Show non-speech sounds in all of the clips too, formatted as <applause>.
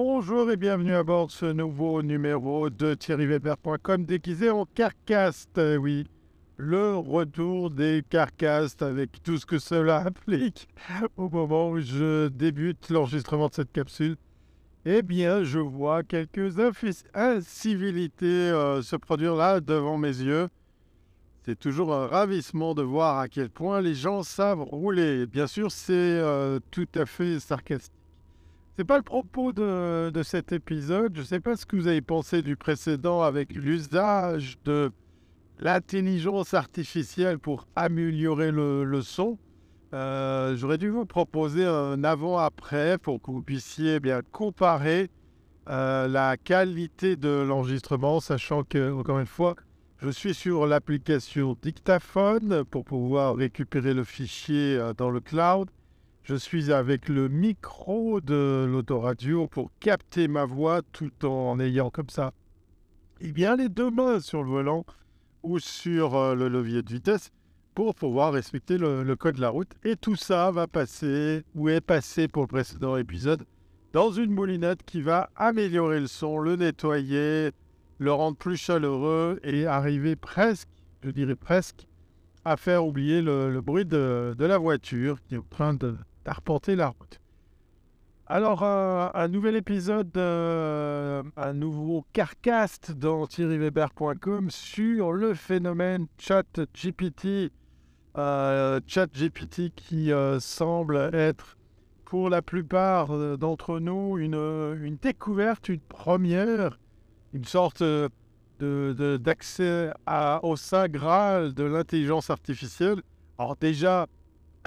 Bonjour et bienvenue à bord de ce nouveau numéro de thierryweber.com déguisé en carcast. Euh, Oui, le retour des carcastes avec tout ce que cela <laughs> implique au moment où je débute l'enregistrement de cette capsule. Eh bien, je vois quelques incivilités euh, se produire là devant mes yeux. C'est toujours un ravissement de voir à quel point les gens savent rouler. Bien sûr, c'est euh, tout à fait sarcastique. C'est pas le propos de, de cet épisode. Je sais pas ce que vous avez pensé du précédent avec l'usage de l'intelligence artificielle pour améliorer le, le son. Euh, J'aurais dû vous proposer un avant-après pour que vous puissiez bien comparer euh, la qualité de l'enregistrement, sachant que, encore une fois, je suis sur l'application Dictaphone pour pouvoir récupérer le fichier euh, dans le cloud. Je suis avec le micro de l'autoradio pour capter ma voix tout en ayant comme ça, eh bien, les deux mains sur le volant ou sur euh, le levier de vitesse pour pouvoir respecter le, code de la route. Et tout ça va passer, ou est passé pour le précédent épisode, dans une moulinette qui va améliorer le son, le nettoyer, le rendre plus chaleureux et arriver presque, je dirais presque, à faire oublier le, bruit de la voiture qui est en train de, d'arpenter la route. Alors, un nouvel épisode, euh, un nouveau carcast dans thierryweber.com sur le phénomène ChatGPT. Euh, ChatGPT qui euh, semble être pour la plupart euh, d'entre nous une, une découverte, une première, une sorte de- de- d'accès à- au saint graal de l'intelligence artificielle. Alors déjà, <clears throat>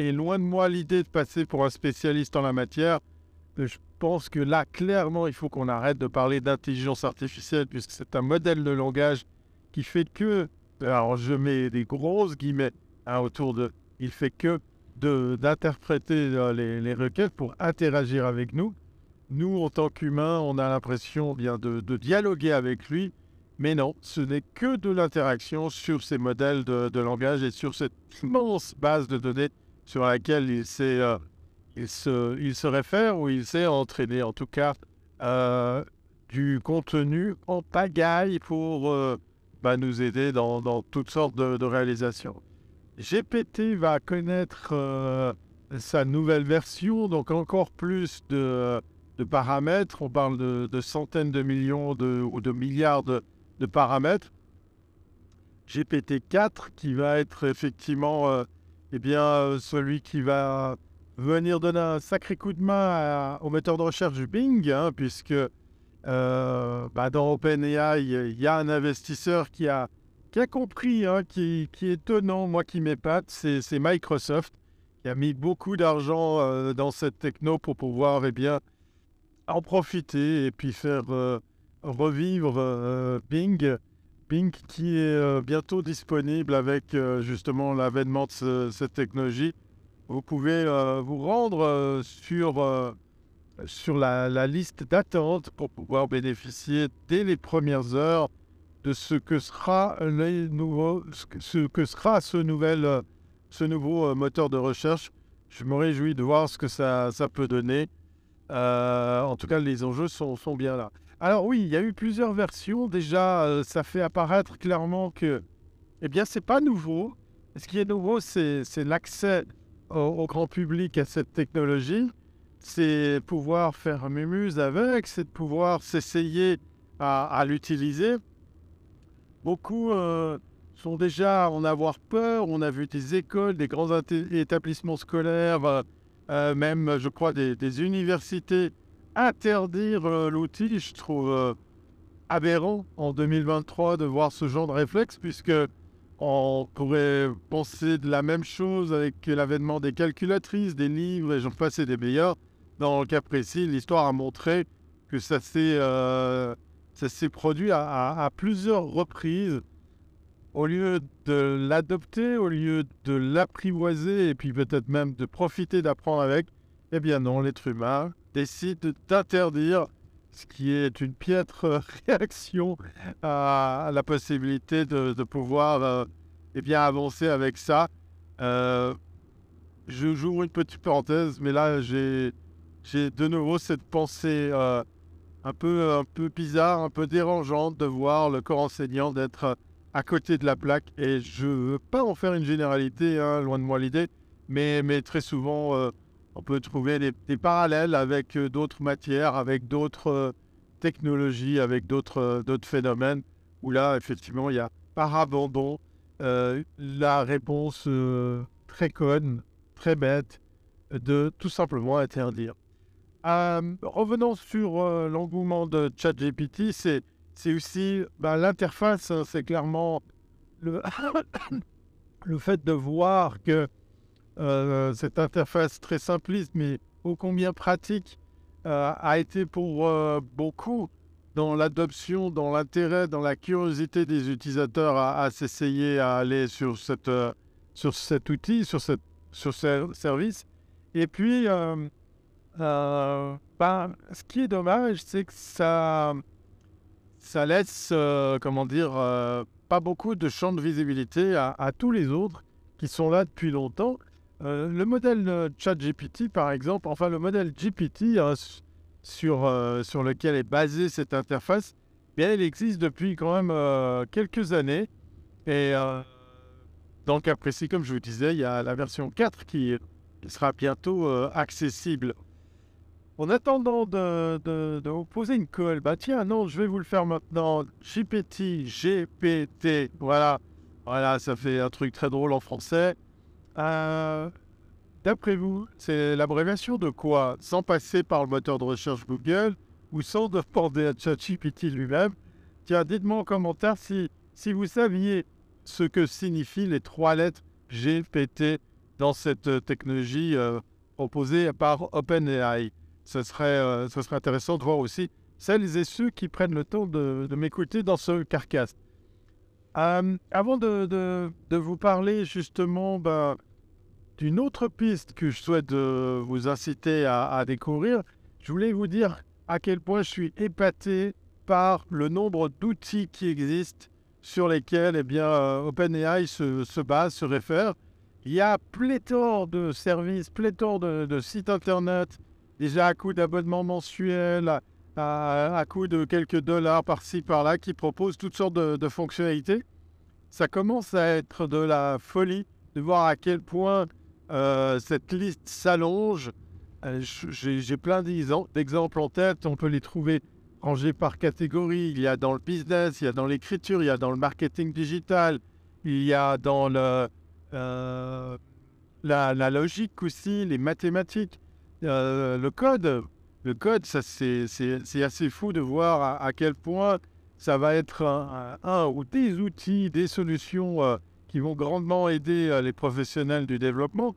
et loin de moi l'idée de passer pour un spécialiste en la matière. Je pense que là, clairement, il faut qu'on arrête de parler d'intelligence artificielle, puisque c'est un modèle de langage qui fait que, alors je mets des grosses guillemets hein, autour de, il fait que d'interpréter euh, les, requêtes pour interagir avec nous. Nous, en tant qu'humains, on a l'impression bien de, de dialoguer avec lui, mais non, ce n'est que de l'interaction sur ces modèles de, de langage et sur cette immense base de données sur laquelle il, euh, il, se, il se réfère ou il s'est entraîné, en tout cas, euh, du contenu en pagaille pour euh, bah, nous aider dans, dans toutes sortes de, réalisations. GPT va connaître euh, sa nouvelle version, donc encore plus de, de paramètres. On parle de, centaines de millions de, ou de milliards de, de paramètres. GPT-4 qui va être effectivement eh bien, euh, celui qui va venir donner un sacré coup de main au moteur de recherche du Bing, hein, puisque euh, bah, dans OpenAI, il y a un investisseur qui a, qui a compris, hein, qui, est étonnant, moi qui m'épate, c'est Microsoft, qui a mis beaucoup d'argent euh, dans cette techno pour pouvoir eh bien, en profiter et puis faire euh, revivre Bing. Bing qui est euh, bientôt disponible avec euh, justement l'avènement de ce- cette technologie. Vous pouvez euh, vous rendre sur, sur la, liste d'attente pour pouvoir bénéficier dès les premières heures de ce que sera, ce nouvel, ce nouveau moteur de recherche. Je me réjouis de voir ce que ça, ça peut donner. En tout cas, les enjeux sont, sont bien là. Alors oui, il y a eu plusieurs versions. Déjà, euh, ça fait apparaître clairement que, eh bien, c'est pas nouveau. Ce qui est nouveau, c'est l'accès au, grand public à cette technologie. C'est pouvoir faire mémuse avec, c'est de pouvoir s'essayer à, l'utiliser. Beaucoup euh, sont déjà en avoir peur. On a vu des écoles, des grands établissements scolaires, euh, même, je crois, des universités interdire euh, l'outil. Je trouve euh, aberrant en 2023 de voir ce genre de réflexe, puisque on pourrait penser de la même chose avec l'avènement des calculatrices, des livres et j'en passe et des meilleurs. Dans le cas précis, l'histoire a montré que ça s'est euh, ça s'est produit à, à- plusieurs reprises. Au lieu de l'adopter, au lieu de l'apprivoiser et puis peut-être même de profiter d'apprendre avec, eh bien non, l'être humain décide d'interdire, ce qui est une piètre <laughs> réaction à, la possibilité de, pouvoir euh, eh bien, avancer avec ça. Euh, je j'ouvre une petite parenthèse, mais là j'ai de nouveau cette pensée euh, un, peu, un peu bizarre, un peu dérangeante de voir le corps enseignant d'être à côté de la plaque. Et je ne veux pas en faire une généralité, hein, loin de moi l'idée, mais, mais très souvent, euh, on peut trouver des, parallèles avec euh, d'autres matières, avec d'autres technologies, avec d'autres phénomènes, où là, effectivement, il y a par abandon la réponse très conne, très bête, de tout simplement interdire. Euh, revenons sur euh, l'engouement de ChatGPT, c'est, c'est aussi ben, l'interface, hein, c'est clairement le, <coughs> le fait de voir que euh, cette interface très simpliste mais ô combien pratique a été pour beaucoup dans l'adoption, dans l'intérêt, dans la curiosité des utilisateurs à, s'essayer à aller sur, cette, sur cet outil, sur, cette, sur ce service. Et puis, euh, ben, ce qui est dommage, c'est que ça, ça laisse, euh, comment dire, euh, pas beaucoup de champ de visibilité à, tous les autres qui sont là depuis longtemps. Le modèle ChatGPT, par exemple, enfin le modèle GPT hein, sur, sur lequel est basée cette interface, bien, il existe depuis quand même quelques années. Et dans le cas précis, comme je vous disais, il y a la version 4 qui, sera bientôt accessible en attendant de, vous poser une colle, bah tiens, non, je vais vous le faire maintenant. GPT, GPT, voilà. Voilà, ça fait un truc très drôle en français. Euh, d'après vous, c'est l'abréviation de quoi? Sans passer par le moteur de recherche Google ou sans demander à ChatGPT lui-même? Tiens, dites-moi en commentaire si, si vous saviez ce que signifient les trois lettres GPT dans cette technologie euh, proposée par OpenAI. Ce serait, euh, ce serait intéressant de voir aussi celles et ceux qui prennent le temps de, m'écouter dans ce carcasse. Euh, avant de, vous parler justement ben, d'une autre piste que je souhaite vous inciter à, découvrir, je voulais vous dire à quel point je suis épaté par le nombre d'outils qui existent sur lesquels eh bien, euh, OpenAI se, se, base, se réfère. Il y a pléthore de services, pléthore de sites internet, déjà à coût d'abonnement mensuel, à, à, coût de quelques dollars par-ci par-là, qui proposent toutes sortes de, fonctionnalités. Ça commence à être de la folie de voir à quel point euh, cette liste s'allonge. Euh, j'ai plein d'exemples en tête, on peut les trouver rangés par catégorie. Il y a dans le business, il y a dans l'écriture, il y a dans le marketing digital, il y a dans euh, la, logique aussi, les mathématiques. Le code, le code, ça c'est assez fou de voir à, quel point ça va être un, ou des outils, des solutions euh, qui vont grandement aider euh, les professionnels du développement.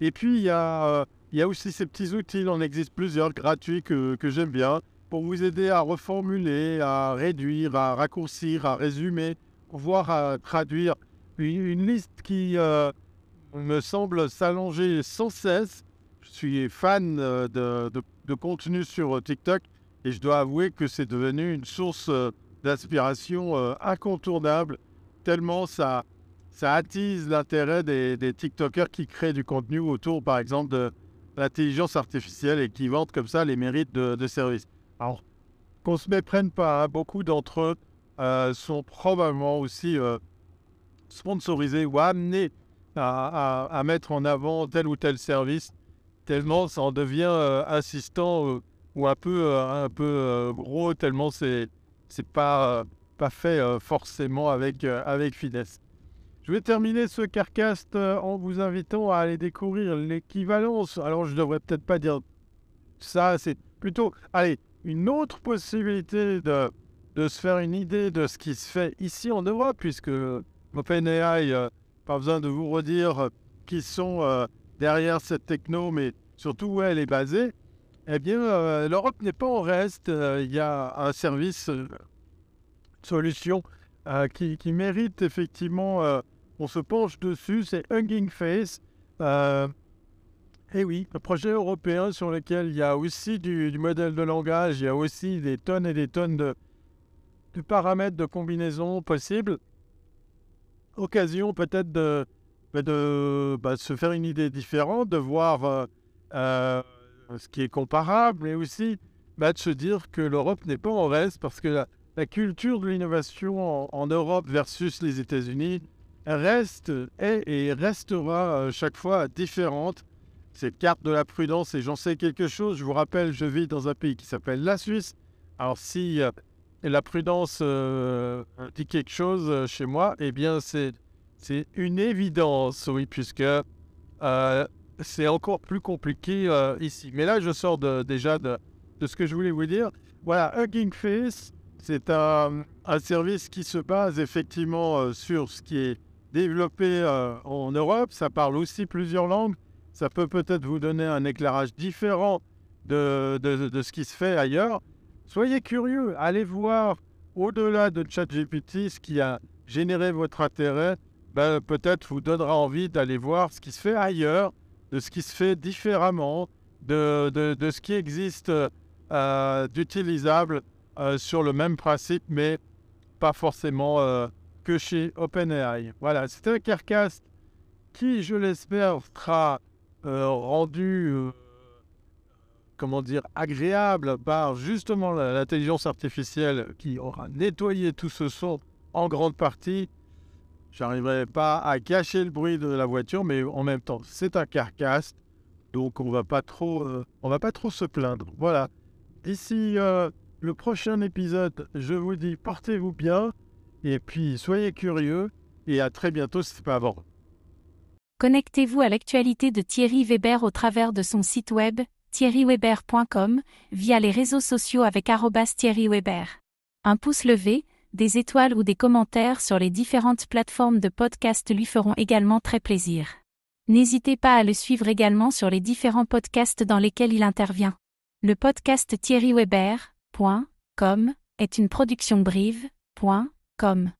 Et puis il y, a, il y a aussi ces petits outils, il en existe plusieurs gratuits que, que j'aime bien pour vous aider à reformuler, à réduire, à raccourcir, à résumer, voire à traduire une, liste qui me semble s'allonger sans cesse je suis fan euh, de, contenu sur euh, TikTok et je dois avouer que c'est devenu une source euh, d'inspiration incontournable, tellement ça, ça attise l'intérêt des, TikTokers qui créent du contenu autour, par exemple, de l'intelligence artificielle et qui vantent comme ça les mérites de, de services. Alors, qu'on se méprenne pas, hein, beaucoup d'entre eux sont probablement aussi sponsorisés ou amenés à, mettre en avant tel ou tel service tellement ça en devient euh, assistant euh, ou un peu, euh, un peu gros, tellement c'est c'est pas, pas fait forcément avec, avec finesse. Je vais terminer ce carcast en vous invitant à aller découvrir l'équivalence. Alors, je devrais peut-être pas dire ça, c'est plutôt, allez, une autre possibilité de, de se faire une idée de ce qui se fait ici en Europe, puisque OpenAI, pas besoin de vous redire qui sont derrière cette techno, mais surtout où elle est basée, eh bien, euh, l'Europe n'est pas en reste. Euh, il y a un service, euh, solution, qui, mérite effectivement, on se penche dessus, c'est Hugging Face. et oui, un projet européen sur lequel il y a aussi du, modèle de langage, il y a aussi des tonnes et des tonnes de, de paramètres de combinaison possibles. Occasion peut-être de, de bah, se faire une idée différente, de voir euh, euh, ce qui est comparable, mais aussi bah, de se dire que l'Europe n'est pas en reste parce que la, culture de l'innovation en, Europe versus les États-Unis reste est et restera euh, chaque fois différente. Cette carte de la prudence, et j'en sais quelque chose, je vous rappelle, je vis dans un pays qui s'appelle la Suisse. Alors si la prudence dit quelque chose chez moi, eh bien c'est, c'est une évidence, oui, puisque c'est encore plus compliqué ici. Mais là, je sors déjà de, ce que je voulais vous dire. Voilà, Hugging Face, c'est un, service qui se base effectivement euh, sur ce qui est développé euh, en Europe. Ça parle aussi plusieurs langues. Ça peut peut-être vous donner un éclairage différent de, ce qui se fait ailleurs. Soyez curieux, allez voir au-delà de ChatGPT ce qui a généré votre intérêt. Ben, peut-être vous donnera envie d'aller voir ce qui se fait ailleurs, de ce qui se fait différemment, de, ce qui existe euh, d'utilisable euh, sur le même principe, mais pas forcément euh, que chez OpenAI. Voilà, c'était un carcasse qui, je l'espère, sera euh, rendu, comment dire, agréable par justement l'intelligence artificielle qui aura nettoyé tout ce son en grande partie. J'arriverai pas à cacher le bruit de la voiture, mais en même temps, c'est un carcasse, donc on va pas trop, on va pas trop se plaindre. Voilà. D'ici le prochain épisode, je vous dis portez-vous bien et puis soyez curieux et à très bientôt si ce pas avant. Connectez-vous à l'actualité de Thierry Weber au travers de son site web thierryweber.com via les réseaux sociaux avec Thierry Weber. Un pouce levé, des étoiles ou des commentaires sur les différentes plateformes de podcast lui feront également très plaisir. N'hésitez pas à le suivre également sur les différents podcasts dans lesquels il intervient. Le podcast Thierry Weber, .com est une production brive.com.